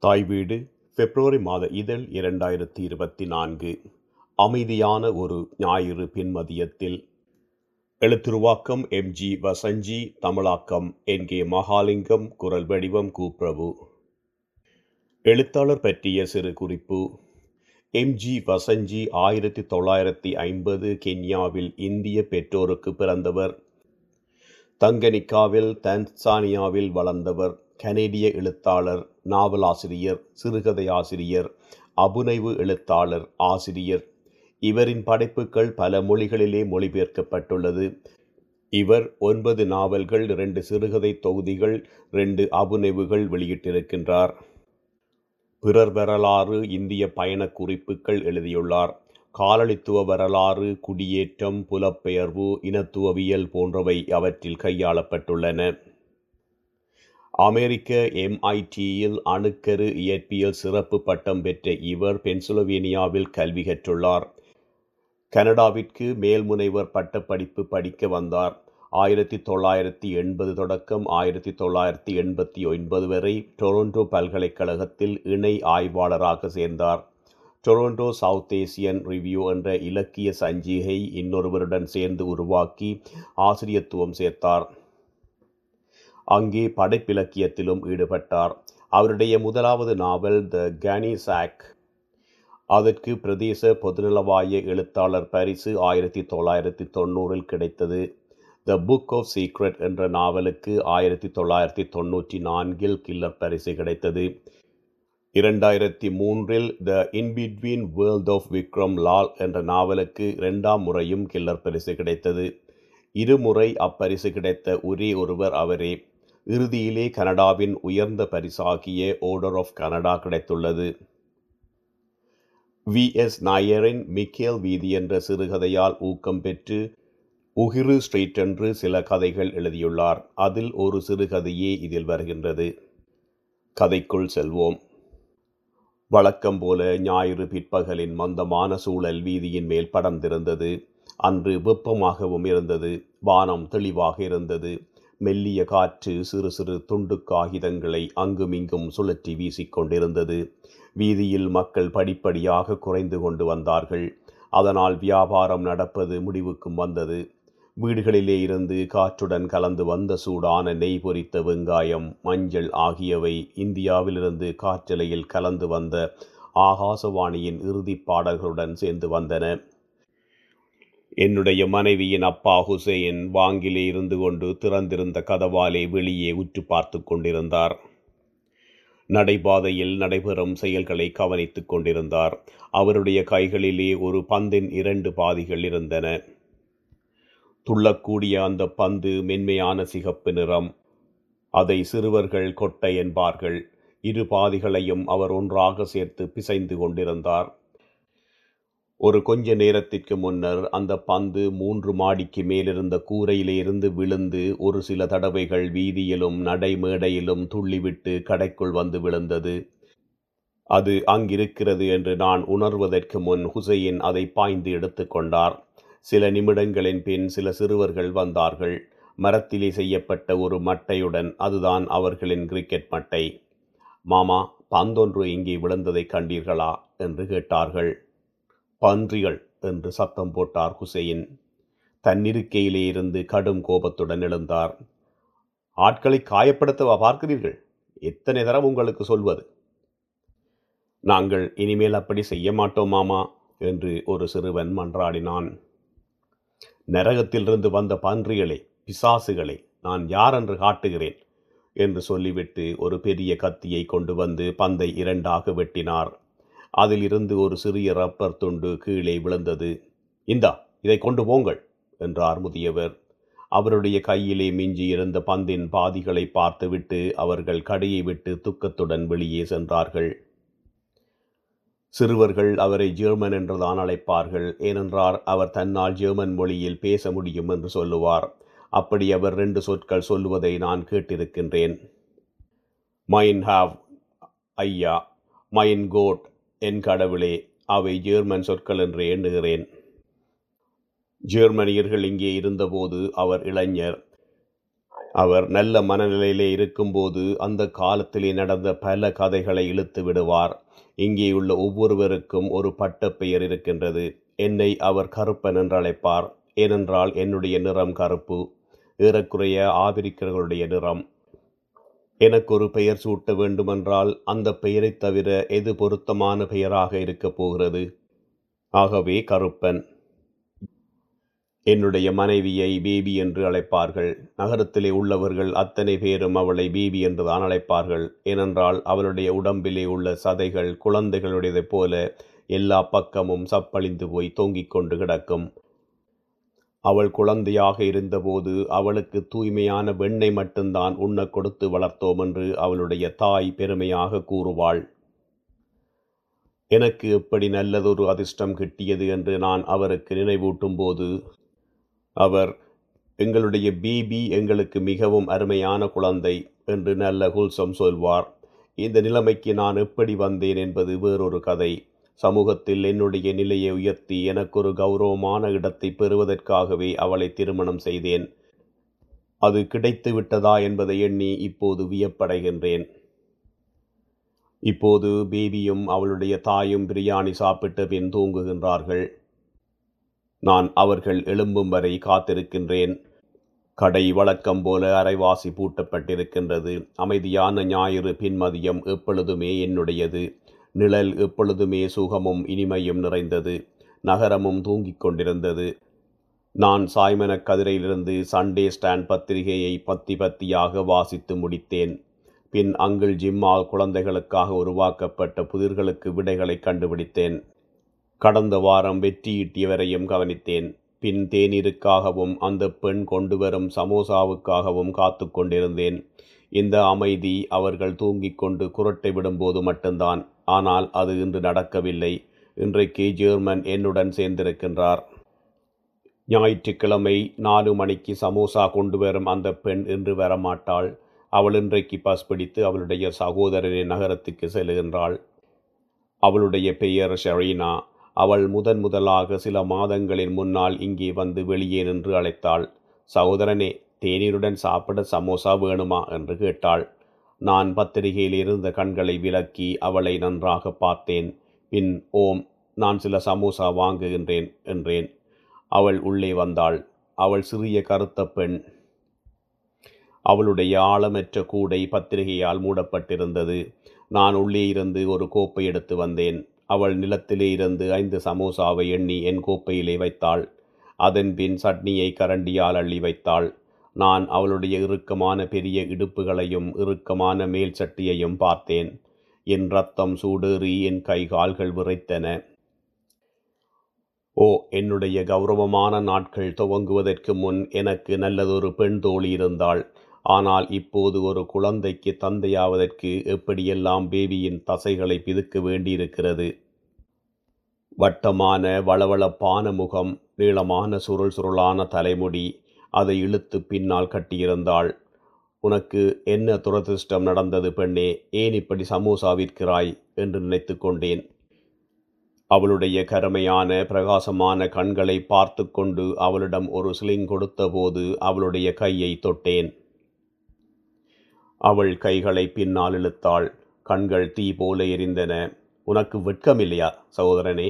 தாய் வீடு பிப்ரவரி மாத இதழ் இரண்டாயிரத்தி இருபத்தி நான்கு. அமைதியான ஒரு ஞாயிறு பின்மதியத்தில். எழுத்துருவாக்கம் எம்ஜி வசஞ்சி தமிழாக்கம் என் கே மகாலிங்கம் குரல் வடிவம் கூப்பிரபு எழுத்தாளர் பற்றிய சிறு குறிப்பு. எம்ஜி வசஞ்சி ஆயிரத்தி தொள்ளாயிரத்தி ஐம்பது கென்யாவில் இந்திய பெற்றோருக்கு பிறந்தவர். தங்கனிக்காவில் தன்சானியாவில் வளர்ந்தவர். கனேடிய எழுத்தாளர் நாவலாசிரியர் சிறுகதை ஆசிரியர் அபுனைவு எழுத்தாளர் ஆசிரியர். இவரின் படைப்புகள் பல மொழிகளிலே மொழிபெயர்க்கப்பட்டுள்ளது. இவர் ஒன்பது நாவல்கள் இரண்டு சிறுகதை தொகுதிகள் ரெண்டு அபுனைவுகள் வெளியிட்டிருக்கின்றார். பிறர் வரலாறு இந்திய பயண குறிப்புகள் எழுதியுள்ளார். காலனித்துவ வரலாறு குடியேற்றம் புலப்பெயர்வு இனத்துவவியல் போன்றவை அவற்றில் கையாளப்பட்டுள்ளன. அமெரிக்க எம்ஐடியில் அணுக்கரு இயற்பியல் சிறப்பு பட்டம் பெற்ற இவர் பென்சிலோவேனியாவில் கல்வி கற்றுள்ளார். கனடாவிற்கு மேல்முனைவர் பட்டப்படிப்பு படிக்க வந்தார். ஆயிரத்தி தொள்ளாயிரத்தி எண்பது தொடக்கம் ஆயிரத்தி தொள்ளாயிரத்தி எண்பத்தி ஒன்பது வரை டொரண்டோ பல்கலைக்கழகத்தில் இணை ஆய்வாளராக சேர்ந்தார். டொரண்டோ சவுத் ஏசியன் ரிவ்யூ என்ற இலக்கிய சஞ்சிகை இன்னொருவருடன் சேர்ந்து உருவாக்கி ஆசிரியத்துவம் சேர்த்தார். அங்கே படைப்பிலக்கியத்திலும் ஈடுபட்டார். அவருடைய முதலாவது நாவல் த கேனிசாக் அதற்கு பிரதேச பொதுநலவாய எழுத்தாளர் பரிசு ஆயிரத்தி தொள்ளாயிரத்தி தொண்ணூறில் கிடைத்தது. த புக் ஆஃப் சீக்ரெட் என்ற நாவலுக்கு ஆயிரத்தி தொள்ளாயிரத்தி தொண்ணூற்றி நான்கில் கில்லர் பரிசு கிடைத்தது. இரண்டாயிரத்தி மூன்றில் the in between world of Vikram Lal என்ற நாவலுக்கு இரண்டாம் முறையும் கில்லர் பரிசு கிடைத்தது. இருமுறை அப்பரிசு கிடைத்த ஒரே ஒருவர் அவரே. இறுதியிலே கனடாவின் உயர்ந்த பரிசாகிய ஓர்டர் ஆஃப் கனடா கிடைத்துள்ளது. வி எஸ் நாயரின் மிக்கேல் வீதி என்ற சிறுகதையால் ஊக்கம் பெற்று உகிரு ஸ்ட்ரீட் என்று சில கதைகள் எழுதியுள்ளார். அதில் ஒரு சிறுகதையே இதில் வருகின்றது. கதைக்குள் செல்வோம். வழக்கம் போல ஞாயிறு பிற்பகலின் மந்தமான சூழல் வீதியின் மேல் படர்ந்திருந்தது. அன்று வெப்பமாகவும் இருந்தது. வானம் தெளிவாக இருந்தது. மெல்லிய காற்று சிறு சிறு துண்டு காகிதங்களை அங்குமிங்கும் சுழற்றி வீசிக்கொண்டிருந்தது. வீதியில் மக்கள் படிப்படியாக குறைந்து கொண்டு வந்தார்கள். அதனால் வியாபாரம் நடப்பது முடிவுக்கும் வந்தது. வீடுகளிலே இருந்து காற்றுடன் கலந்து வந்த சூடான நெய் பொரித்த வெங்காயம் மஞ்சள் ஆகியவை இந்தியாவிலிருந்து காற்றலையில் கலந்து வந்த ஆகாசவாணியின் இறுதிப் பாடல்களுடன் சேர்ந்து வந்தன. என்னுடைய மனைவியின் அப்பா ஹுசேன் வாங்கிலே இருந்து கொண்டு திறந்திருந்த கதவாலே வெளியே உற்று பார்த்து கொண்டிருந்தார். நடைபாதையில் நடைபெறும் செயல்களை கவனித்துக் கொண்டிருந்தார். அவருடைய கைகளிலே ஒரு பந்தின் இரண்டு பாதிகள் இருந்தன. துள்ளக்கூடிய அந்த பந்து மென்மையான சிகப்பு நிறம். அதை சிறுவர்கள் கொட்டை என்பார்கள். இரு பாதிகளையும் அவர் ஒன்றாக சேர்த்து பிசைந்து கொண்டிருந்தார். ஒரு கொஞ்ச நேரத்திற்கு முன்னர் அந்த பந்து மூன்று மாடிக்கு மேலிருந்த கூரையிலிருந்து விழுந்து ஒரு சில தடவைகள் வீதியிலும் நடைமேடையிலும் துள்ளிவிட்டு கடைக்குள் வந்து விழுந்தது. அது அங்கிருக்கிறது என்று நான் உணர்வதற்கு முன் ஹுசைன் அதை பாய்ந்து எடுத்துக்கொண்டார் சில நிமிடங்களின் பின் சில சிறுவர்கள் வந்தார்கள். மரத்திலே செய்யப்பட்ட ஒரு மட்டையுடன் அதுதான் அவர்களின் கிரிக்கெட் மட்டை. மாமா பந்தொன்று இங்கே விழுந்ததை கண்டீர்களா? என்று கேட்டார்கள். பன்றிகள் என்று சத்தம் போட்டார் ஹுசைன் தன்னிருக்கையிலே இருந்து கடும் கோபத்துடன் எழுந்தார். ஆட்களை காயப்படுத்தவா பார்க்கிறீர்கள்? எத்தனை தரம் உங்களுக்கு சொல்வது? நாங்கள் இனிமேல் அப்படி செய்ய மாட்டோம் மாமா என்று ஒரு சிறுவன் மன்றாடினான். நரகத்திலிருந்து வந்த பன்றிகளை பிசாசுகளை நான் யார் என்று காட்டுகிறேன்? என்று சொல்லிவிட்டு ஒரு பெரிய கத்தியை கொண்டு வந்து பந்தை இரண்டாக வெட்டினார். அதிலிருந்து ஒரு சிறிய ரப்பர் துண்டு கீழே விழுந்தது. இந்தா இதை கொண்டு போங்கள் என்றார் முதியவர். அவருடைய கையிலே மிஞ்சி இருந்த பந்தின் பாதிகளை பார்த்துவிட்டு அவர்கள் கடையை விட்டு துக்கத்துடன் வெளியே சென்றார்கள். சிறுவர்கள் அவரை ஜெர்மன் என்றுதான் அழைப்பார்கள். ஏனென்றால் அவர் தன்னால் ஜெர்மன் மொழியில் பேச முடியும் என்று சொல்லுவார். அப்படி அவர் ரெண்டு சொற்கள் சொல்லுவதை நான் கேட்டிருக்கின்றேன். மைன் ஹாவ் ஐயா மைன் கோட் என் கடவுளே அவை ஜேர்மன் சொற்கள் என்று எண்ணுகிறேன். ஜேர்மனியர்கள் இங்கே இருந்தபோது அவர் இளைஞர். அவர் நல்ல மனநிலையிலே இருக்கும்போது அந்த காலத்திலே நடந்த பல கதைகளை இழுத்து விடுவார். இங்கே உள்ள ஒவ்வொருவருக்கும் ஒரு பட்டப்பெயர் இருக்கின்றது. என்னை அவர் கருப்பன் என்று அழைப்பார் ஏனென்றால் என்னுடைய நிறம் கருப்பு. ஏறக்குறைய ஆபிரிக்கர்களுடைய நிறம். எனக்கு ஒரு பெயர் சூட்ட வேண்டுமென்றால் அந்த பெயரைத் தவிர எது பொருத்தமான பெயராக இருக்கப் போகிறது? ஆகவே கருப்பன். என்னுடைய மனைவியை பேபி என்று அழைப்பார்கள். நகரத்திலே உள்ளவர்கள் அத்தனை பேரும் அவளை பேபி என்றுதான் அழைப்பார்கள். ஏனென்றால் அவளுடைய உடம்பிலே உள்ள சதைகள் குழந்தைகளுடையதைப் போல எல்லா பக்கமும் சப்பழிந்து போய் தொங்கிக் கொண்டு கிடக்கும். அவள் குழந்தையாக இருந்தபோது அவளுக்கு தூய்மையான வெண்ணை மட்டும்தான் உண்ணக் கொடுத்து வளர்த்தோம் என்று அவளுடைய தாய் பெருமையாக கூறுவாள். எனக்கு எப்படி நல்லதொரு அதிர்ஷ்டம் கிட்டியது என்று நான் அவருக்கு நினைவூட்டும் போது அவர் எங்களுடைய பிபி எங்களுக்கு மிகவும் அருமையான குழந்தை என்று நல்ல குல்சம் சொல்வார். இந்த நிலைமைக்கு நான் எப்படி வந்தேன் என்பது வேறொரு கதை. சமூகத்தில் என்னுடைய நிலையை உயர்த்தி எனக்கொரு கௌரவமான இடத்தை பெறுவதற்காகவே அவளை திருமணம் செய்தேன். அது கிடைத்து விட்டதா என்பதை எண்ணி இப்போது வியப்படைகின்றேன். இப்போது பேபியும் அவளுடைய தாயும் பிரியாணி சாப்பிட்ட பின் தூங்குகின்றார்கள். நான் அவர்கள் எழும்பும் வரை காத்திருக்கின்றேன். கடை வழக்கம் போல அரைவாசி பூட்டப்பட்டிருக்கின்றது. அமைதியான ஞாயிறு பின்மதியம் எப்பொழுதுமே என்னுடையது. நிழல் எப்பொழுதுமே சுகமும் இனிமையும் நிறைந்தது. நகரமும் தூங்கிக் கொண்டிருந்தது. நான் சாய்மன கதிரையிலிருந்து சண்டே ஸ்டாண்ட் பத்திரிகையை பத்தி பத்தியாக வாசித்து முடித்தேன். பின் அங்கிள் ஜிம்மால் குழந்தைகளுக்காக உருவாக்கப்பட்ட புதிர்களுக்கு விடைகளை கண்டுபிடித்தேன். கடந்த வாரம் வெற்றியீட்டியவரையும் கவனித்தேன். பின் தேநீருக்காகவும் அந்த பெண் கொண்டு வரும் சமோசாவுக்காகவும் காத்து கொண்டிருந்தேன். இந்த அமைதி அவர்கள் தூங்கிக் கொண்டு குரட்டை விடும்போது மட்டும்தான். ஆனால் அது இன்று நடக்கவில்லை. இன்றைக்கு ஜெர்மன் என்னுடன் சேர்ந்திருக்கின்றார். ஞாயிற்றுக்கிழமை நாலு மணிக்கு சமோசா கொண்டு வரும் அந்த பெண் இன்று வரமாட்டாள். அவள் இன்றைக்கு பஸ் பிடித்து அவளுடைய சகோதரனின் நகரத்துக்கு செல்கின்றாள். அவளுடைய பெயர் ஷரீனா. அவள் முதன் முதலாக சில மாதங்களின் முன்னால் இங்கே வந்து வெளியே நின்று அழைத்தாள். சகோதரனே தேநீருடன் சாப்பிட சமோசா வேணுமா? என்று கேட்டாள். நான் பத்திரிகையில் இருந்த கண்களை விலக்கி அவளை நன்றாக பார்த்தேன். பின் ஓம் நான் சில சமோசா வாங்குகின்றேன் என்றேன். அவள் உள்ளே வந்தாள். அவள் சிறிய கருத்த பெண். அவளுடைய ஆழமற்ற கூடை பத்திரிகையால் மூடப்பட்டிருந்தது. நான் உள்ளே இருந்து ஒரு கோப்பை எடுத்து வந்தேன். அவள் நிலத்திலே இருந்து ஐந்து சமோசாவை எண்ணி என் கோப்பையிலே வைத்தாள். அதன்பின் சட்னியை கரண்டியால் அள்ளி வைத்தாள். நான் அவளுடைய இறுக்கமான பெரிய இடுப்புகளையும் இறுக்கமான மேல் சட்டியையும் பார்த்தேன். என் ரத்தம் சூடேறி என் கை கால்கள் விரைத்தன. ஓ என்னுடைய கௌரவமான நாட்கள் துவங்குவதற்கு முன் எனக்கு நல்லதொரு பெண் தோழி இருந்தாள். ஆனால் இப்போது ஒரு குழந்தைக்கு தந்தையாவதற்கு எப்படியெல்லாம் பேபியின் தசைகளை பிதுக்க வேண்டியிருக்கிறது? வட்டமான வளவளப்பான முகம் நீளமான சுருள் சுருளான தலைமுடி அதை இழுத்து பின்னால் கட்டியிருந்தாள். உனக்கு என்ன துரதிருஷ்டம் நடந்தது பெண்ணே? ஏன் இப்படி சமோசா விற்கிறாய்? என்று நினைத்து கொண்டேன். அவளுடைய கருமையான பிரகாசமான கண்களை பார்த்து கொண்டு அவளிடம் ஒரு சிலிங் கொடுத்தபோது அவளுடைய கையை தொட்டேன். அவள் கைகளை பின்னால் இழுத்தாள். கண்கள் தீ போல எரிந்தன. உனக்கு வெட்கமில்லையா சகோதரனே?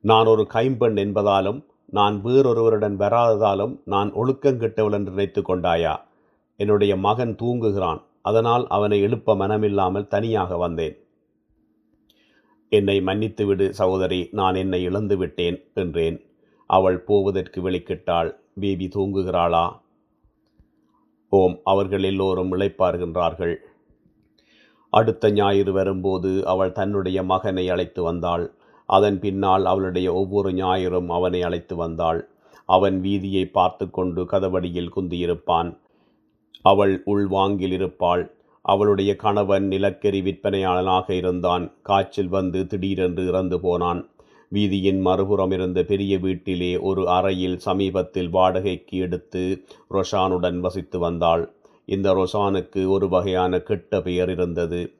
நான் ஒரு கைம்பெண் என்பதாலும் நான் வேறொருவருடன் வராததாலும் நான் ஒழுக்கங்கெட்டவள் என்று நினைத்து கொண்டாயா? என்னுடைய மகன் தூங்குகிறான். அதனால் அவனை எழுப்ப மனமில்லாமல் தனியாக வந்தேன். என்னை மன்னித்துவிடு சகோதரி. நான் என்னை இழந்து விட்டேன் என்றேன். அவள் போவதற்கு வெளிக்கிட்டாள் பேபி தூங்குகிறாளா? ஓம் அவர்கள் எல்லோரும் இழைப்பார்கின்றார்கள் அடுத்த ஞாயிறு வரும்போது அவள் தன்னுடைய மகனை அழைத்து வந்தாள். அதன் பின்னால் அவளுடைய ஒவ்வொரு ஞாயிறும் அவனை அழைத்து வந்தாள். அவன் வீதியை பார்த்து கொண்டு கதவடியில் குந்தியிருப்பான். அவள் உள்வாங்கில் இருப்பாள். அவளுடைய கணவன் நிலக்கரி விற்பனையாளனாக இருந்தான். காய்ச்சல் வந்து திடீரென்று இறந்து போனான். வீதியின் மறுபுறம் இருந்த பெரிய வீட்டிலே ஒரு அறையில் சமீபத்தில் வாடகைக்கு எடுத்து ரொஷானுடன் வசித்து வந்தாள். இந்த ரொஷானுக்கு ஒரு வகையான கெட்ட பெயர் இருந்தது.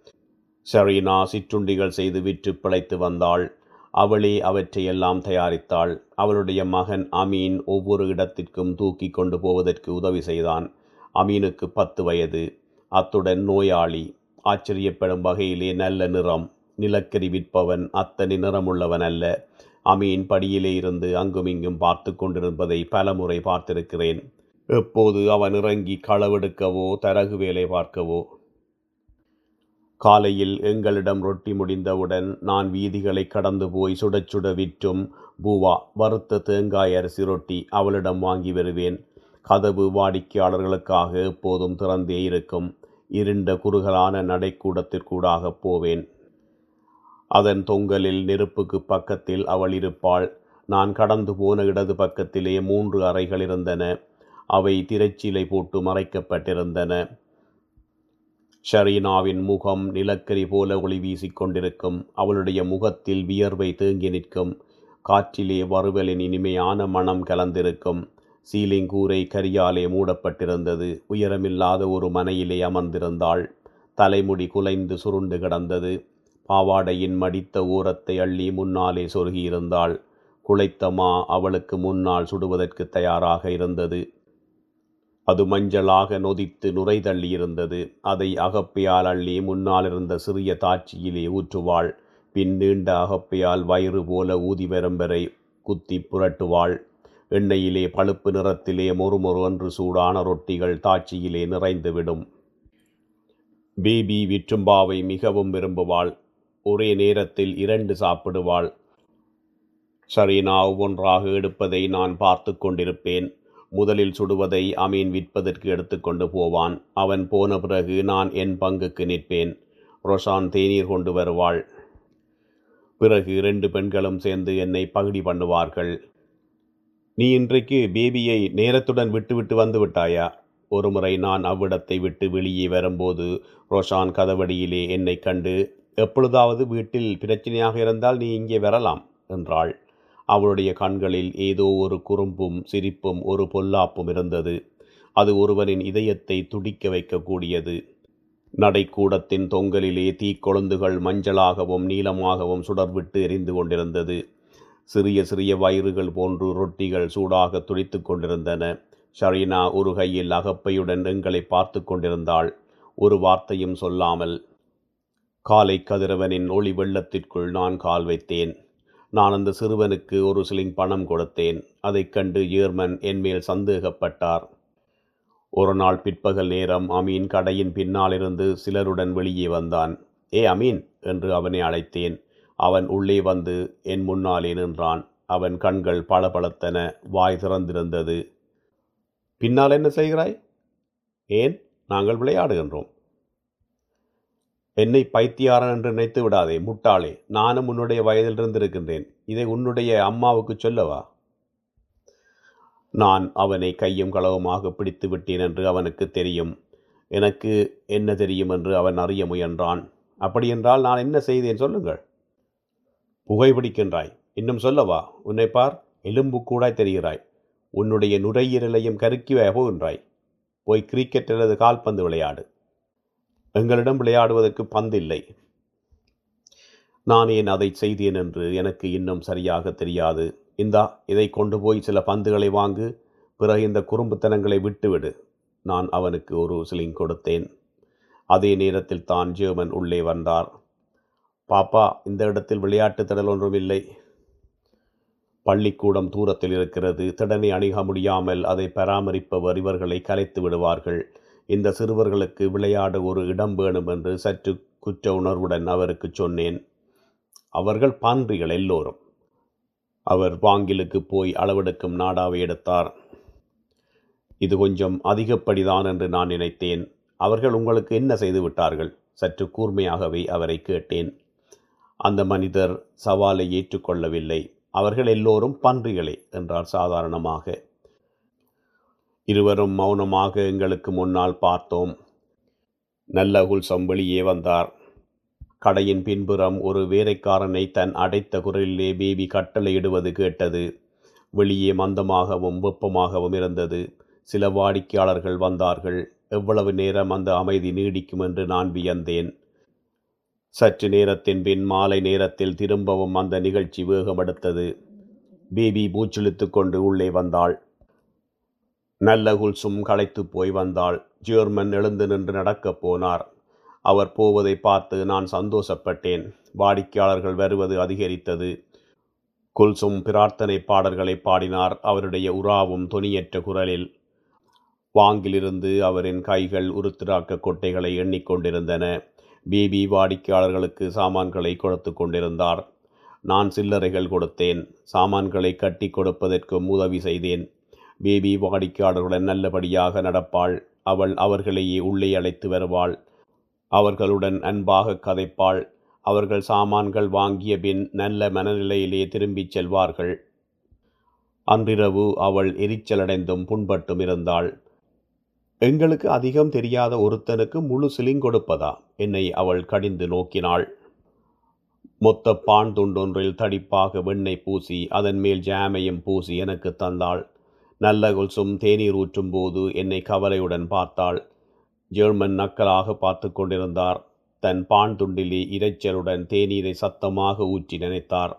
ஷரீனா சிற்றுண்டிகள் செய்து விற்று பிழைத்து வந்தாள். அவளே அவற்றையெல்லாம் தயாரித்தாள். அவளுடைய மகன் அமீன் ஒவ்வொரு இடத்திற்கும் தூக்கி கொண்டு போவதற்கு உதவி செய்தான். அமீனுக்கு பத்து வயது. அத்துடன் நோயாளி. ஆச்சரியப்படும் வகையிலே நல்ல நிறம். நிலக்கரி விற்பவன் அத்தனை நிறமுள்ளவன் அல்ல அமீன் படியிலே இருந்து அங்குமிங்கும் பார்த்து கொண்டிருப்பதை பலமுறை பார்த்திருக்கிறேன். எப்போது அவன் இறங்கி களவெடுக்கவோ தரகு வேலை பார்க்கவோ காலையில் எங்களிடம் ரொட்டி முடிந்தவுடன் நான் வீதிகளை கடந்து போய் சுட சுட விற்றும் பூவா வறுத்த தேங்காய் அரிசி ரொட்டி அவளிடம் வாங்கி வருவேன். கதவு வாடிக்கையாளர்களுக்காக எப்போதும் திறந்தே இருக்கும். இருண்ட குறுகலான நடைக்கூடத்திற்கூடாக போவேன். அதன் தொங்கலில் நெருப்புக்கு பக்கத்தில் அவள் இருப்பாள். நான் கடந்து போன இடது பக்கத்திலே மூன்று அறைகள் இருந்தன. அவை திரைச்சீலை போட்டு மறைக்கப்பட்டிருந்தன. ஷரீனாவின் முகம் நிலக்கரி போல ஒளி வீசிக் கொண்டிருக்கும். அவளுடைய முகத்தில் வியர்வை தேங்கி நிற்கும். காற்றிலே வறுவலின் இனிமையான மனம் கலந்திருக்கும். சீலிங் கூரை கரியாலே மூடப்பட்டிருந்தது. உயரமில்லாத ஒரு மனையிலே அமர்ந்திருந்தாள். தலைமுடி குலைந்து சுருண்டு கிடந்தது. பாவாடையின் மடித்த ஓரத்தை அள்ளி முன்னாலே சொருகியிருந்தாள். குளைத்தமா அவளுக்கு முன்னால் சுடுவதற்கு தயாராக இருந்தது. அது மஞ்சளாக நொதித்து நுரை தள்ளியிருந்தது அதை அகப்பையால் அள்ளி முன்னால் இருந்த சிறிய தாட்சியிலே ஊற்றுவாள். பின் நீண்ட அகப்பையால் வயிறு போல ஊதி வரம்பரை குத்தி புரட்டுவாள். எண்ணெயிலே பழுப்பு நிறத்திலே மொறுமொறு என்று சூடான ரொட்டிகள் தாட்சியிலே நிறைந்துவிடும். பேபி விற்றும்பாவை மிகவும் விரும்புவாள். ஒரே நேரத்தில் இரண்டு சாப்பிடுவாள். சரீனா ஒவ்வொன்றாக எடுப்பதை நான் பார்த்து கொண்டிருப்பேன். முதலில் சுடுவதை அமீன் விற்பதற்கு எடுத்துக்கொண்டு போவான். அவன் போன பிறகு நான் என் பங்குக்கு நிற்பேன். ரொஷான் தேநீர் கொண்டு வருவாள். பிறகு இரண்டு பெண்களும் சேர்ந்து என்னை பகுடி பண்ணுவார்கள். நீ இன்றைக்கு பேபியை நேரத்துடன் விட்டுவிட்டு வந்து விட்டாயா? ஒருமுறை நான் அவ்விடத்தை விட்டு வெளியே வரும்போது ரோஷான் கதவடியிலே என்னை கண்டு எப்பொழுதாவது வீட்டில் பிரச்சனையாக இருந்தால் நீ இங்கே வரலாம் என்றாள். அவளுடைய கண்களில் ஏதோ ஒரு குறும்பும் சிரிப்பும் ஒரு பொல்லாப்பும் இருந்தது. அது ஒருவனின் இதயத்தை துடிக்க வைக்கக்கூடியது. நடைக்கூடத்தின் தொங்கலிலே தீக்கொழுந்துகள் மஞ்சளாகவும் நீளமாகவும் சுடர்விட்டு எரிந்து கொண்டிருந்தது. சிறிய சிறிய வயிறுகள் போன்று ரொட்டிகள் சூடாக துடித்து கொண்டிருந்தன. ஷரீனா ஒரு கையில் அகப்பையுடன் எங்களை பார்த்து கொண்டிருந்தாள். ஒரு வார்த்தையும் சொல்லாமல் காலை கதிரவனின் ஒளி வெள்ளத்திற்குள் நான் கால் வைத்தேன். நான் அந்த சிறுவனுக்கு ஒரு சிலிங் பணம் கொடுத்தேன். அதைக் கண்டு ஏர்மன் என்மேல் சந்தேகப்பட்டார். ஒரு நாள் பிற்பகல் நேரம் அமீன் கடையின் பின்னாலிருந்து சிலருடன் வெளியே வந்தான். ஏ அமீன்! என்று அவனை அழைத்தேன். அவன் உள்ளே வந்து என் முன்னாலே நின்றான். அவன் கண்கள் பளபளத்தன வாய் திறந்திருந்தது. பின்னால் என்ன செய்கிறாய்? ஏன்? நாங்கள் விளையாடுகின்றோம். என்னை பைத்தியாரன் என்று நினைத்து விடாதே முட்டாளே. நானும் உன்னுடைய வயதில் இருந்திருக்கின்றேன். இதை உன்னுடைய அம்மாவுக்கு சொல்லவா? நான் அவனை கையும் களவுமாக பிடித்து விட்டேன் என்று அவனுக்கு தெரியும். எனக்கு என்ன தெரியும் என்று அவன் அறிய முயன்றான். அப்படியென்றால் நான் என்ன செய்தேன் சொல்லுங்கள். புகைப்பிடிக்கின்றாய் இன்னும் சொல்லவா? உன்னை பார் எலும்பு கூடாய் தெரிகிறாய். உன்னுடைய நுரையீரலையும் கருக்கி போகின்றாய். போய் கிரிக்கெட் அல்லது கால்பந்து விளையாடு. எங்களிடம் விளையாடுவதற்கு பந்தில்லை. நான் ஏன் அதை செய்தேன் என்று எனக்கு இன்னும் சரியாக தெரியாது. இந்தா இதை கொண்டு போய் சில பந்துகளை வாங்கு. பிறகு இந்த குறும்புத்தனங்களை விட்டுவிடு. நான் அவனுக்கு ஒரு சிலிங் கொடுத்தேன். அதே நேரத்தில் தான் ஜேர்மன் உள்ளே வந்தார். பாப்பா இந்த இடத்தில் விளையாட்டு திடல் ஒன்றும் இல்லை பள்ளிக்கூடம் தூரத்தில் இருக்கிறது. திடனை அணுக முடியாமல் அதை பராமரிப்பவர் இவர்களை கலைத்து விடுவார்கள். இந்த சிறுவர்களுக்கு விளையாட ஒரு இடம் வேணும் என்று சற்று குற்ற உணர்வுடன் அவருக்கு சொன்னேன். அவர்கள் பான்றிகள் எல்லோரும். அவர் வாங்கிலுக்கு போய் அளவெடுக்கும் நாடாவை எடுத்தார். இது கொஞ்சம் அதிகப்படிதான் என்று நான் நினைத்தேன். அவர்கள் உங்களுக்கு என்ன செய்து விட்டார்கள்? சற்று கூர்மையாகவே அவரை கேட்டேன். அந்த மனிதர் சவாலை ஏற்றுக்கொள்ளவில்லை. அவர்கள் எல்லோரும் பன்றிகளே என்றார் சாதாரணமாக. இருவரும் மௌனமாக எங்களுக்கு முன்னால் பார்த்தோம். நல்ல குல்சம் வெளியே வந்தார். கடையின் பின்புறம் ஒரு வேலைக்காரனை தன் அடைத்த குரலிலே பேபி கட்டளையிடுவது கேட்டது. வெளியே மந்தமாகவும் வெப்பமாகவும் இருந்தது. சில வாடிக்கையாளர்கள் வந்தார்கள். எவ்வளவு நேரம் அந்த அமைதி நீடிக்கும் என்று நான் வியந்தேன். சற்று நேரத்தின் பின் மாலை நேரத்தில் திரும்பவும் அந்த நிகழ்ச்சி வேகமெடுத்தது. பேபி மூச்சிழுத்து கொண்டு உள்ளே வந்தாள். நல்ல குல்சும் களைத்து போய் வந்தாள். ஜேர்மன் எழுந்து நின்று நடக்கப் போனார். அவர் போவதை பார்த்து நான் சந்தோஷப்பட்டேன். வாடிக்கையாளர்கள் வருவது அதிகரித்தது. குல்சும் பிரார்த்தனை பாடல்களை பாடினார். அவருடைய உறாவும் தொனியற்ற குரலில் வாங்கிலிருந்து அவரின் கைகள் உருத்திராக்க கொட்டைகளை எண்ணிக்கொண்டிருந்தன பிபி வாடிக்கையாளர்களுக்கு சாமான்களை கொடுத்து கொண்டிருந்தார். நான் சில்லறைகள் கொடுத்தேன். சாமான்களை கட்டி கொடுப்பதற்கும் உதவி செய்தேன். பேபி வாடிக்கையாளர்களுடன் நல்லபடியாக நடப்பாள். அவள் அவர்களையே உள்ளே அழைத்து வருவாள். அவர்களுடன் அன்பாக கதைப்பாள். அவர்கள் சாமான்கள் வாங்கிய பின் நல்ல மனநிலையிலே திரும்பிச் செல்வார்கள். அன்றிரவு அவள் எரிச்சலடைந்தும் புண்பட்டும் இருந்தாள். எங்களுக்கு அதிகம் தெரியாத ஒருத்தனுக்கு முழு சிலிங் கொடுப்பதா? என்னை அவள் கடிந்து நோக்கினாள். மொத்த பான் துண்டொன்றில் தடிப்பாக வெண்ணெய் பூசி அதன் மேல் ஜாமையும் பூசி எனக்கு தந்தாள். நல்ல கொல்சும் தேநீர் ஊற்றும் போது என்னை கவலையுடன் பார்த்தாள். ஜெர்மன் நக்கலாக பார்த்து கொண்டிருந்தார். தன் பான் துண்டிலே இரைச்சலுடன் தேநீரை சத்தமாக ஊற்றி நினைத்தார்.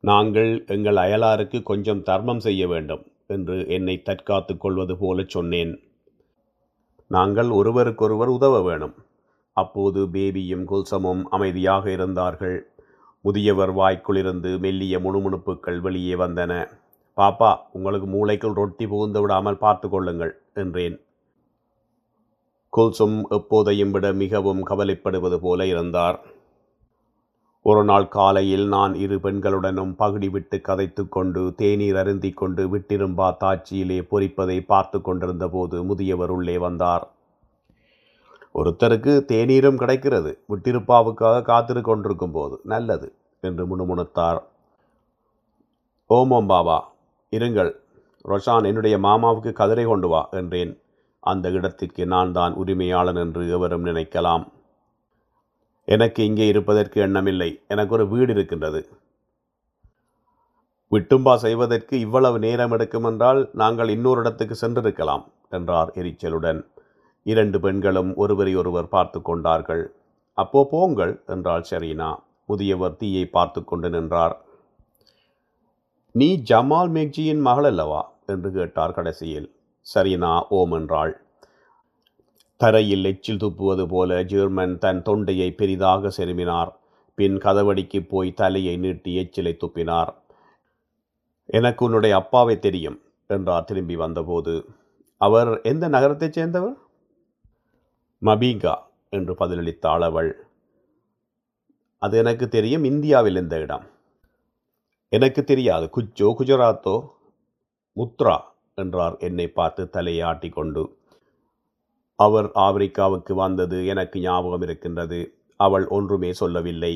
நாங்கள் எங்கள் அயலாருக்கு கொஞ்சம் தர்மம் செய்ய வேண்டும் என்று என்னை தற்காத்து கொள்வது போல சொன்னேன். நாங்கள் ஒருவருக்கொருவர் உதவ வேணும். அப்போது பேபியும் குல்சமும் அமைதியாக இருந்தார்கள். முதியவர் வாய்க்குள்ளிருந்து மெல்லிய முணுமுணுப்புக்கள் வெளியே வந்தன. பாப்பா உங்களுக்கு மூளைக்குள் ரொட்டி புகுந்து விடாமல் பார்த்து கொள்ளுங்கள் என்றேன். குல்சும் எப்போதையும் விட மிகவும் கவலைப்படுவது போல இருந்தார். ஒரு நாள் காலையில் நான் இரு பெண்களுடனும் பகுடி விட்டு கதைத்து கொண்டு தேநீர் அருந்தி கொண்டு விட்டிரும்பா தாட்சியிலே பொறிப்பதை பார்த்து கொண்டிருந்த போது முதியவர் உள்ளே வந்தார். ஒருத்தருக்கு தேநீரும் கிடைக்கிறது விட்டிருப்பாவுக்காக காத்திரு கொண்டிருக்கும் போது நல்லது என்று முணுமுணுத்தார். ஓமோம் பாபா. இருங்கள். ரொஷான் என்னுடைய மாமாவுக்கு கதிரை கொண்டு வா என்றேன். அந்த இடத்திற்கு நான் தான் உரிமையாளன் என்று எவரும் நினைக்கலாம். எனக்கு இங்கே இருப்பதற்கு எண்ணமில்லை. எனக்கு ஒரு வீடு இருக்கின்றது. விட்டும்பா செய்வதற்கு இவ்வளவு நேரம் எடுக்கும் என்றால் நாங்கள் இன்னொரு இடத்துக்கு சென்றிருக்கலாம் என்றார் எரிச்சலுடன். இரண்டு பெண்களும் ஒருவரை ஒருவர் பார்த்து கொண்டார்கள். அப்போ போங்கள் என்றாள் ஷரீனா. முதியவர் தீயை பார்த்து கொண்டு நின்றார். நீ ஜமால் மேக்ஜியின் மகள் அல்லவா? என்று கேட்டார் கடைசியில். சரினா ஓம் என்றாள். தரையில் எச்சில் துப்புவது போல ஜெர்மன் தன் தொண்டையை பெரிதாக செருமினார். பின் கதவடிக்கு போய் தலையை நீட்டி எச்சிலை துப்பினார். எனக்கு உன்னுடைய அப்பாவை தெரியும் என்றார் திரும்பி வந்தபோது. அவர் எந்த நகரத்தைச் சேர்ந்தவர்? மபீகா என்று பதிலளித்தாள் அவள். அது எனக்கு தெரியும் இந்தியாவில் இந்த இடம். எனக்கு தெரியாது. குச்சோ குஜராத்தோ முத்ரா என்றார் என்னை பார்த்து தலையை ஆட்டிக்கொண்டு அவர் ஆப்பிரிக்காவுக்கு வந்தது எனக்கு ஞாபகம் இருக்கின்றது. அவள் ஒன்றுமே சொல்லவில்லை.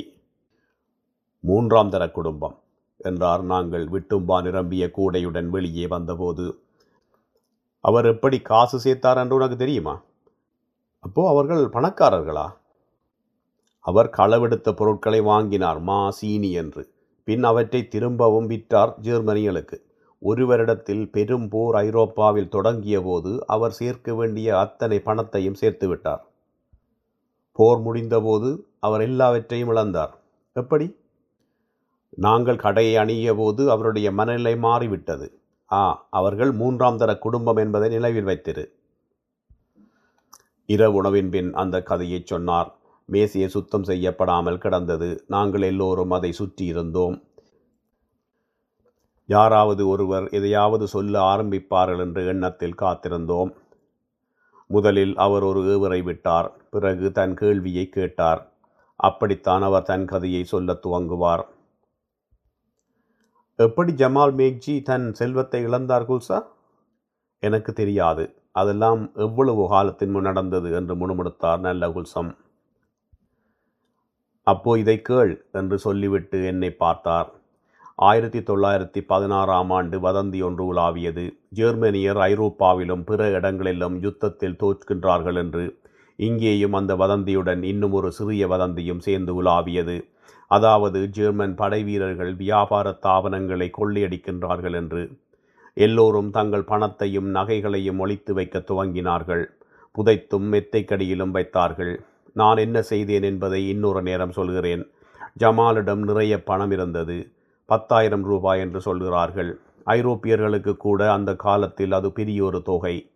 மூன்றாம் தர குடும்பம் என்றார். நாங்கள் விட்டும்பா நிரம்பிய கூடையுடன் வெளியே வந்தபோது. அவர் எப்படி காசு சேர்த்தார் என்று உனக்கு தெரியுமா? அப்போ அவர்கள் பணக்காரர்களா? அவர் களவெடுத்த பொருட்களை வாங்கினார் மா சீனி என்று. பின் அவற்றை திரும்பவும் விற்றார் ஜெர்மனிகளுக்கு. ஒரு வருடத்தில் பெரும் போர் ஐரோப்பாவில் தொடங்கிய போது அவர் சேர்க்க வேண்டிய அத்தனை பணத்தையும் சேர்த்து விட்டார். போர் முடிந்தபோது அவர் எல்லாவற்றையும் இழந்தார். எப்படி? நாங்கள் கடையை அணிய போது அவருடைய மனநிலை மாறிவிட்டது. ஆ அவர்கள் மூன்றாம் தர குடும்பம் என்பதை நினைவில் வைத்திரு. இரவு உணவின் பின் அந்த கதையை சொன்னார். மேசையை சுத்தம் செய்யப்படாமல் கிடந்தது. நாங்கள் எல்லோரும் அதை சுற்றி இருந்தோம் யாராவது ஒருவர் எதையாவது சொல்ல ஆரம்பிப்பார்கள் என்ற எண்ணத்தில் காத்திருந்தோம். முதலில் அவர் ஒரு ஏவரை விட்டார். பிறகு தன் கேள்வியை கேட்டார். அப்படித்தான் அவர் தன் கதையை சொல்ல துவங்குவார். எப்படி ஜமால் மேக்ஜி தன் செல்வத்தை இழந்தார் குல்சா? எனக்கு தெரியாது. அதெல்லாம் எவ்வளவு காலத்தின் முன் நடந்தது? என்று முணுமுணுத்தார் நல்ல குல்சம். அப்போ இதை கேள் என்று சொல்லிவிட்டு என்னை பார்த்தார். ஆயிரத்தி தொள்ளாயிரத்தி பதினாறாம் ஆண்டு வதந்தி ஒன்று உலாவியது. ஜெர்மனியர் ஐரோப்பாவிலும் பிற இடங்களிலும் யுத்தத்தில் தோற்கின்றார்கள் என்று இங்கேயும் அந்த வதந்தியுடன் இன்னும் ஒரு சிறிய வதந்தியும் சேர்ந்து உலாவியது. அதாவது ஜெர்மன் படை வீரர்கள் வியாபார தாபனங்களை கொள்ளையடிக்கின்றார்கள் என்று. எல்லோரும் தங்கள் பணத்தையும் நகைகளையும் ஒழித்து வைக்க துவங்கினார்கள். புதைத்தும் மெத்தைக்கடியிலும் வைத்தார்கள். நான் என்ன செய்தேன் என்பதை இன்னொரு நேரம் சொல்கிறேன். ஜமாலிடம் நிறைய பணம் இருந்தது. பத்தாயிரம் ரூபாய் என்று சொல்கிறார்கள். ஐரோப்பியர்களுக்கு கூட அந்த காலத்தில் அது பெரிய ஒரு தொகை.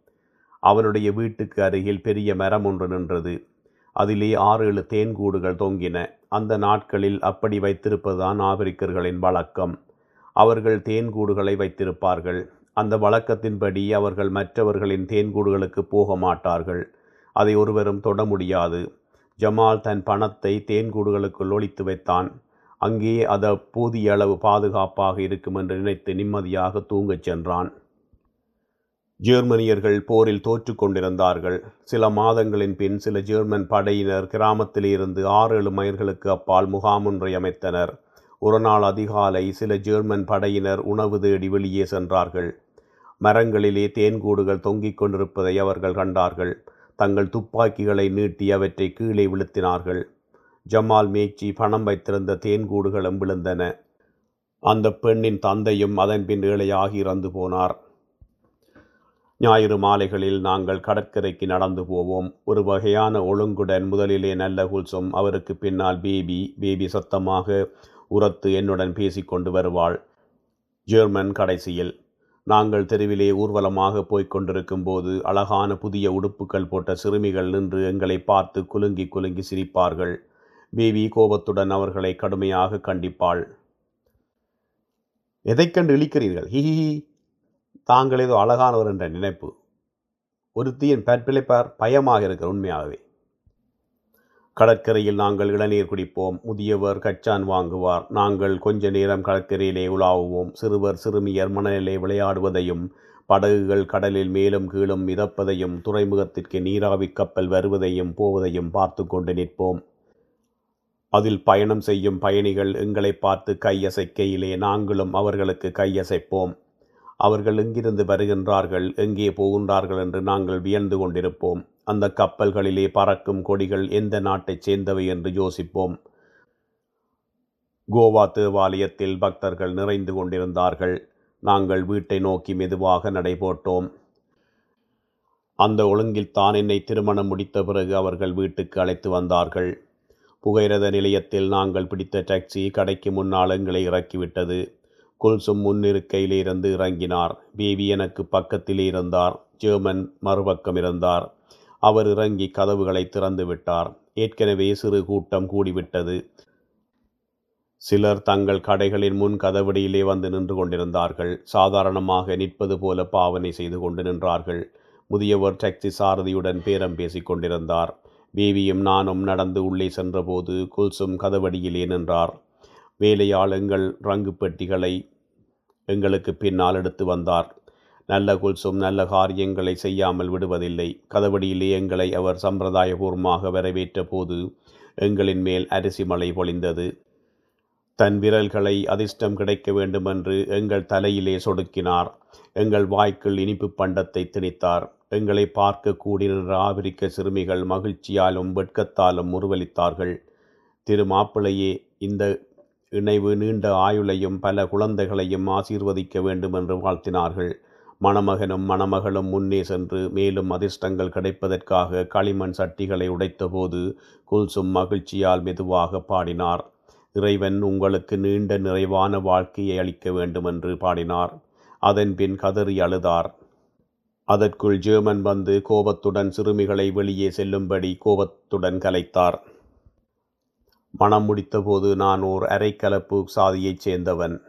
அவனுடைய வீட்டுக்கு அருகில் பெரிய மரம் ஒன்று நின்றது. அதிலே ஆறு ஏழு தேன்கூடுகள் தொங்கின. அந்த நாட்களில் அப்படி வைத்திருப்பதுதான் ஆபிரிக்கர்களின் வழக்கம். அவர்கள் தேன்கூடுகளை வைத்திருப்பார்கள். அந்த வழக்கத்தின்படி அவர்கள் மற்றவர்களின் தேன்கூடுகளுக்கு போக மாட்டார்கள். அதை ஒருவரும் தொட முடியாது. ஜமால் தன் பணத்தை தேன்கூடுகளுக்குள் ஒழித்து வைத்தான். அங்கே அது போதிய அளவு பாதுகாப்பாக இருக்கும் என்று நினைத்து நிம்மதியாக தூங்கச் சென்றான். ஜெர்மனியர்கள் போரில் தோற்று கொண்டிருந்தார்கள். சில மாதங்களின் பின் சில ஜெர்மன் படையினர் கிராமத்திலிருந்து ஆறு ஏழு மைல்களுக்கு அப்பால் முகாமொன்றை அமைத்தனர். ஒரு நாள் அதிகாலை சில ஜெர்மன் படையினர் உணவு தேடி வெளியே சென்றார்கள். மரங்களிலே தேன்கூடுகள் தொங்கிக் கொண்டிருப்பதை அவர்கள் கண்டார்கள். தங்கள் துப்பாக்கிகளை நீட்டி அவற்றை கீழே விழுத்தினார்கள். ஜமால் மேய்ச்சி பணம் வைத்திருந்த தேன்கூடுகளும் விழுந்தன. அந்த பெண்ணின் தந்தையும் அதன் பின் ஏழையாகி இறந்து போனார். ஞாயிறு மாலைகளில் நாங்கள் கடற்கரைக்கு நடந்து போவோம். ஒரு வகையான ஒழுங்குடன் முதலிலே நல்ல குல்சும் அவருக்கு பின்னால் பேபி பேபி சத்தமாக உரத்து என்னுடன் பேசிக்கொண்டு வருவாள். ஜெர்மன் கடைசியில் நாங்கள் தெருவிலே ஊர்வலமாக போய்க் கொண்டிருக்கும் போது அழகான புதிய உடுப்புகள் போட்ட சிறுமிகள் நின்று எங்களை பார்த்து குலுங்கி குலுங்கி சிரிப்பார்கள். பேபி கோபத்துடன் அவர்களை கடுமையாக கண்டிப்பாள். எதைக்கண்டு இழிக்கிறீர்கள்? ஹிஹி தாங்கள் ஏதோ அழகானவர் என்ற நினைப்பு. ஒருத்தியின் பற்பிழைப்பார் பயமாக இருக்கிற உண்மையாகவே. கடற்கரையில் நாங்கள் இளநீர் குடிப்போம். முதியவர் கச்சான் வாங்குவார். நாங்கள் கொஞ்ச நேரம் கடற்கரையிலே உலாவுவோம். சிறுவர் சிறுமியர் மணலிலே விளையாடுவதையும் படகுகள் கடலில் மேலும் கீழும் மிதப்பதையும் துறைமுகத்திற்கு நீராவி கப்பல் வருவதையும் போவதையும் பார்த்து கொண்டு நிற்போம். அதில் பயணம் செய்யும் பயணிகள் எங்களை பார்த்து கையசைக்கையிலே நாங்களும் அவர்களுக்கு கையசைப்போம். அவர்கள் எங்கிருந்து வருகின்றார்கள் எங்கே போகின்றார்கள் என்று நாங்கள் வியந்து கொண்டிருப்போம். அந்த கப்பல்களிலே பறக்கும் கொடிகள் எந்த நாட்டைச் சேர்ந்தவை என்று யோசிப்போம். கோவா தேவாலயத்தில் பக்தர்கள் நிறைந்து கொண்டிருந்தார்கள். நாங்கள் வீட்டை நோக்கி மெதுவாக நடைபோட்டோம். அந்த ஒழுங்கில் தான் என்னை திருமணம் முடித்த பிறகு அவர்கள் வீட்டுக்கு அழைத்து வந்தார்கள். புகையிரத நிலையத்தில் நாங்கள் பிடித்த டாக்ஸி கடைக்கு முன்னால் எங்களை இறக்கிவிட்டது. குல்சும் முன்னிருக்கையிலிருந்து இறங்கினார். பேபி எனக்கு பக்கத்தில் இருந்தார். ஜெர்மன் மறுபக்கம் இருந்தார். அவர் இறங்கி கதவுகளை திறந்து விட்டார். ஏற்கனவே சிறு கூட்டம் கூடிவிட்டது. சிலர் தங்கள் கடைகளின் முன் கதவடியிலே வந்து நின்று கொண்டிருந்தார்கள். சாதாரணமாக நிற்பது போல பாவனை செய்து கொண்டு நின்றார்கள். முதியவர் டாக்ஸி சாரதியுடன் பேரம் பேசிக் கொண்டிருந்தார். பேபியும் நானும் நடந்து உள்ளே சென்றபோது குல்சும் கதவடியிலே நின்றார். வேலையாள் எங்கள் ரங்கு பெட்டிகளை எங்களுக்கு பின்னால் எடுத்து வந்தார். நல்ல குல்சும் நல்ல காரியங்களை செய்யாமல் விடுவதில்லை. கதவடியிலே எங்களை அவர் சம்பிரதாயபூர்வமாக வரவேற்ற போது எங்களின் மேல் அரிசி மழை பொழிந்தது. தன் விரல்களை அதிர்ஷ்டம் கிடைக்க வேண்டுமென்று எங்கள் தலையிலே சொடுக்கினார். எங்கள் வாய்க்குள் இனிப்பு பண்டத்தை திணித்தார். எங்களை பார்க்க கூடி நின்ற ஆபிரிக்க சிறுமிகள் மகிழ்ச்சியாலும் வெட்கத்தாலும் முருவலித்தார்கள் திரு மாப்பிள்ளையே இந்த இணைவு நீண்ட ஆயுளையும் பல குழந்தைகளையும் ஆசீர்வதிக்க வேண்டும் என்று வாழ்த்தினார்கள். மணமகனும் மணமகளும் முன்னே சென்று மேலும் அதிர்ஷ்டங்கள் கிடைப்பதற்காக களிமண் சட்டிகளை உடைத்தபோது குல்சும் மகிழ்ச்சியால் மெதுவாக பாடினார். இறைவன் உங்களுக்கு நீண்ட நிறைவான வாழ்க்கையை அளிக்க வேண்டும் என்று பாடினார். அதன் பின் கதறி அழுதார். அதற்குள் ஜெர்மன் வந்து கோபத்துடன் சிறுமிகளை வெளியே செல்லும்படி கோபத்துடன் கலைத்தார். மனம் முடித்தபோது நான் ஓர் அரைக்கலப்பு சாதியைச் சேர்ந்தவன்.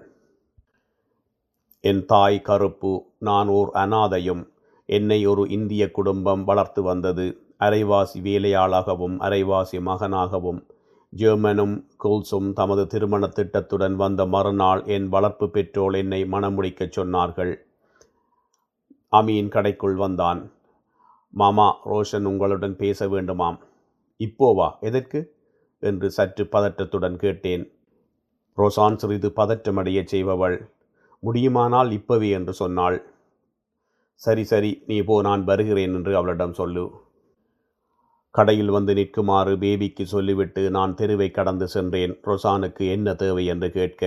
என் தாய் கருப்பு நான் ஓர் அனாதையும். என்னை ஒரு இந்திய குடும்பம் வளர்த்து வந்தது. அரைவாசி வேலையாளாகவும் அரைவாசி மகனாகவும். ஜெர்மனும் கோல்ஸும் தமது திருமண திட்டத்துடன் வந்த மறுநாள் என் வளர்ப்பு பெற்றோர் என்னை மணமுடிக்கச் சொன்னார்கள். அமீன் கடைக்குள் வந்தான். மாமா ரோஷன் உங்களுடன் பேச வேண்டுமாம். இப்போவா எதற்கு? என்று சற்று பதற்றத்துடன் கேட்டேன். ரோசான் சிறிது பதற்றமடைய செய்பவள் முடியுமானால் இப்பவே என்று சொன்னாள். சரி சரி நீ போ நான் வருகிறேன் என்று அவளிடம் சொல்லு. கடையில் வந்து நிற்குமாறு பேபிக்கு சொல்லிவிட்டு நான் தெருவை கடந்து சென்றேன். ரொசானுக்கு என்ன தேவை என்று கேட்க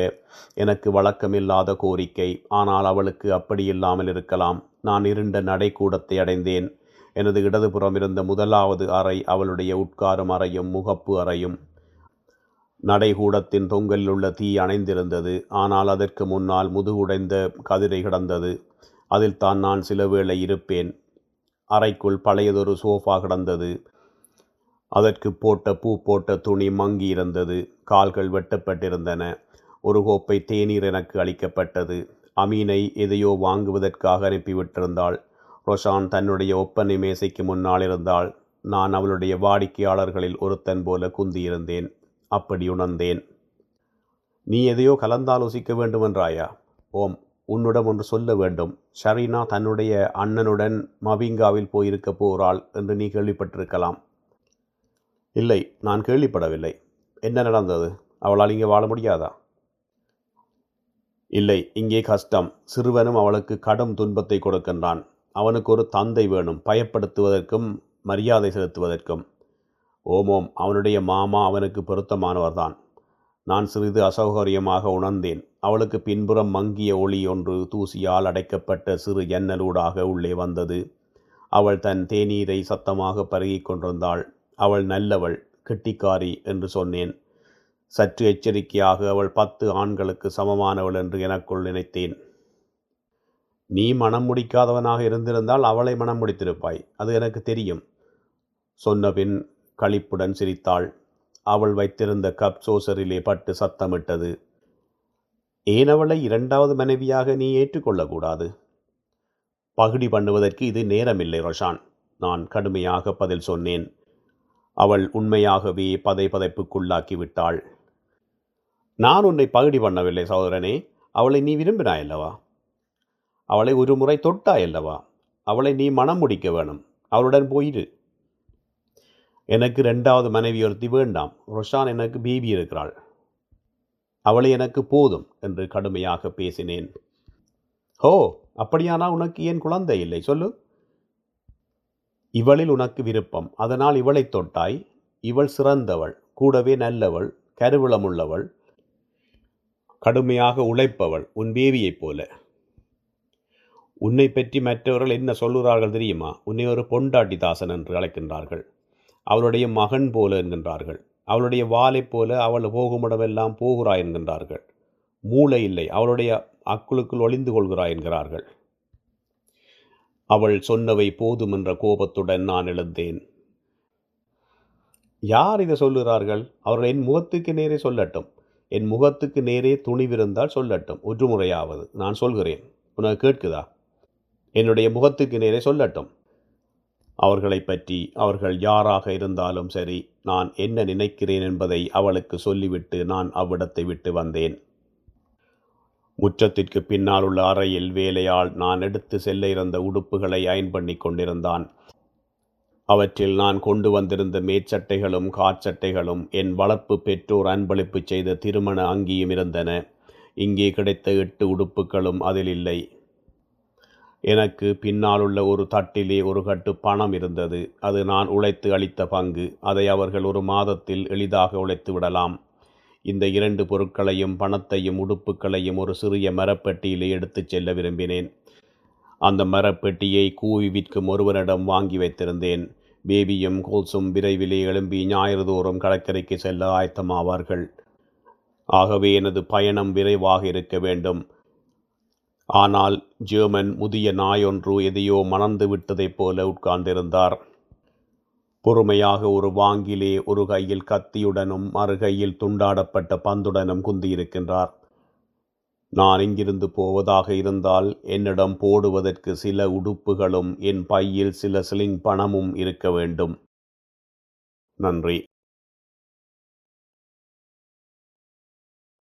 எனக்கு வழக்கமில்லாத கோரிக்கை ஆனால் அவளுக்கு அப்படி இல்லாமல் இருக்கலாம். நான் இருண்ட நடைக்கூடத்தை அடைந்தேன். எனது இடதுபுறம் இருந்த முதலாவது அறை அவளுடைய உட்காரும் அறையும் முகப்பு அறையும். நடைகூடத்தின் தொங்கலில் உள்ள தீ அணைந்திருந்தது. ஆனால் அதற்கு முன்னால் முதுகுடைந்த கதிரை கிடந்தது. அதில் தான் நான் சில வேளை இருப்பேன். அறைக்குள் பழையதொரு சோஃபா கிடந்தது. அதற்கு போட்ட பூ போட்ட துணி மங்கி இருந்தது. கால்கள் வெட்டப்பட்டிருந்தன. ஒரு கோப்பை தேநீர் எனக்கு அளிக்கப்பட்டது. அமீனை எதையோ வாங்குவதற்காக அனுப்பிவிட்டிருந்தாள். ரொஷான் தன்னுடைய ஒப்பனை மேசைக்கு முன்னால் இருந்தால் நான் அவளுடைய வாடிக்கையாளர்களில் ஒருத்தன் போல குந்தியிருந்தேன். அப்படி உணர்ந்தேன். நீ எதையோ கலந்தாலோசிக்க வேண்டுமென்றாயா? ஓம் உன்னிடம் ஒன்று சொல்ல வேண்டும். ஷரீனா தன்னுடைய அண்ணனுடன் மவிங்காவில் போயிருக்க போகிறாள் என்று நீ கேள்விப்பட்டிருக்கலாம். இல்லை நான் கேள்விப்படவில்லை. என்ன நடந்தது? அவளால் இங்கே வாழ முடியாதா? இல்லை இங்கே கஷ்டம். சிறுவனும் அவளுக்கு கடும் துன்பத்தை கொடுக்கின்றான். அவனுக்கு ஒரு தந்தை வேணும். பயப்படுத்துவதற்கும் மரியாதை செலுத்துவதற்கும். ஓமோம் அவனுடைய மாமா அவனுக்கு பொருத்தமானவர்தான். நான் சிறிது அசௌகரியமாக உணர்ந்தேன். அவளுக்கு பின்புறம் மங்கிய ஒளி ஒன்று தூசியால் அடைக்கப்பட்ட சிறு ஜன்னலூடாக உள்ளே வந்தது. அவள் தன் தேநீரை சத்தமாக பருகிக் கொண்டிருந்தாள். அவள் நல்லவள் கெட்டிக்காரி என்று சொன்னேன். சற்று எச்சரிக்கையாக அவள் பத்து ஆண்களுக்கு சமமானவள் என்று எனக்குள் நினைத்தேன். நீ மனம் முடிக்காதவனாக இருந்திருந்தால் அவளை மனம் முடித்திருப்பாய். அது எனக்கு தெரியும். சொன்னபின் களிப்புடன் சிரித்தாள். அவள் வைத்திருந்த கப் சோசரிலே பட்டு சத்தமிட்டது. ஏன் அவளை இரண்டாவது மனைவியாக நீ ஏற்றுக்கொள்ளக்கூடாது? பகுடி பண்ணுவதற்கு இது நேரமில்லை ரொஷான். நான் கடுமையாக பதில் சொன்னேன். அவள் உண்மையாகவே பதை பதைப்புக்குள்ளாக்கி விட்டாள் நான் உன்னை பகுடி பண்ணவில்லை சகோதரனே. அவளை நீ விரும்பினாயல்லவா? அவளை ஒரு முறை தொட்டாயல்லவா? அவளை நீ மனம் முடிக்க வேணும். அவளுடன் போயிரு எனக்கு ரெண்டாவது மனைவி ஒருத்தி வேண்டாம். ரொஷான் எனக்கு பேபி இருக்கிறாள். அவளை எனக்கு போதும் என்று கடுமையாக பேசினேன். ஹோ அப்படியானா உனக்கு ஏன் குழந்தை இல்லை. சொல்லு. இவளில் உனக்கு விருப்பம். அதனால் இவளை தொட்டாய். இவள் சிறந்தவள். கூடவே நல்லவள். கருவிளமுள்ளவள். கடுமையாக உழைப்பவள். உன் பேபியைப் போல. உன்னை பற்றி மற்றவர்கள் என்ன சொல்லுகிறார்கள் தெரியுமா? உன்னை ஒரு பொண்டாட்டி தாசன் என்று அழைக்கின்றார்கள். அவளுடைய மகன் போல என்கின்றார்கள். அவளுடைய வாலை போல அவள் போகுமிடமெல்லாம் போகிறாய் என்கின்றார்கள். மூளை இல்லை அவளுடைய அக்குளுக்குள் ஒளிந்து கொள்கிறாய் என்கிறார்கள். அவள் சொன்னவை போதும் என்ற கோபத்துடன் நான் எழுந்தேன். யார் இதை சொல்லுகிறார்கள்? அவர்கள் என் முகத்துக்கு நேரே சொல்லட்டும். என் முகத்துக்கு நேரே துணிவிருந்தால் சொல்லட்டும். ஒரு முறையாவது நான் சொல்கிறேன். உனக்கு கேட்குதா? என்னுடைய முகத்துக்கு நேரே சொல்லட்டும். அவர்களை பற்றி அவர்கள் யாராக இருந்தாலும் சரி நான் என்ன நினைக்கிறேன் என்பதை அவளுக்கு சொல்லிவிட்டு நான் அவ்விடத்தை விட்டு வந்தேன். முற்றத்திற்கு பின்னால் உள்ள அறையில் வேலையால் நான் எடுத்து செல்ல இருந்த உடுப்புகளை அயன் பண்ணி கொண்டிருந்தான். அவற்றில் நான் கொண்டு வந்திருந்த மேற்சட்டைகளும் காற்சட்டைகளும் என் வளர்ப்பு பெற்றோர் அன்பளிப்பு செய்த திருமண அங்கியும் இருந்தன. இங்கே கிடைத்த எட்டு உடுப்புகளும் அதில் இல்லை. எனக்கு பின்னாலுள்ள ஒரு தட்டிலே ஒரு கட்டு பணம் இருந்தது. அது நான் உழைத்து அளித்த பங்கு. அதை அவர்கள் ஒரு மாதத்தில் எளிதாக உழைத்து விடலாம். இந்த இரண்டு பொருட்களையும் பணத்தையும் உடுப்புகளையும் ஒரு சிறிய மரப்பெட்டியிலே எடுத்துச் செல்ல விரும்பினேன். அந்த மரப்பெட்டியை கூவி விற்கும் ஒருவரிடம் வாங்கி வைத்திருந்தேன். பேபியும் கோல்ஸும் விரைவிலே எழும்பி ஞாயிறு தோறும் கடற்கரைக்கு செல்ல ஆயத்தமாவார்கள். ஆகவே எனது பயணம் விரைவாக இருக்க வேண்டும். ஆனால் ஜெர்மன் முதிய நாயொன்று எதையோ மணந்து விட்டதைப் போல உட்கார்ந்திருந்தார். பொறுமையாக ஒரு வாங்கிலே ஒரு கையில் கத்தியுடனும் மறு கையில் துண்டாடப்பட்ட பந்துடனும் குந்தியிருக்கின்றார். நான் இங்கிருந்து போவதாக இருந்தால் என்னிடம் போடுவதற்கு சில உடுப்புகளும் என் பையில் சில சிலிங் பணமும் இருக்க வேண்டும். நன்றி.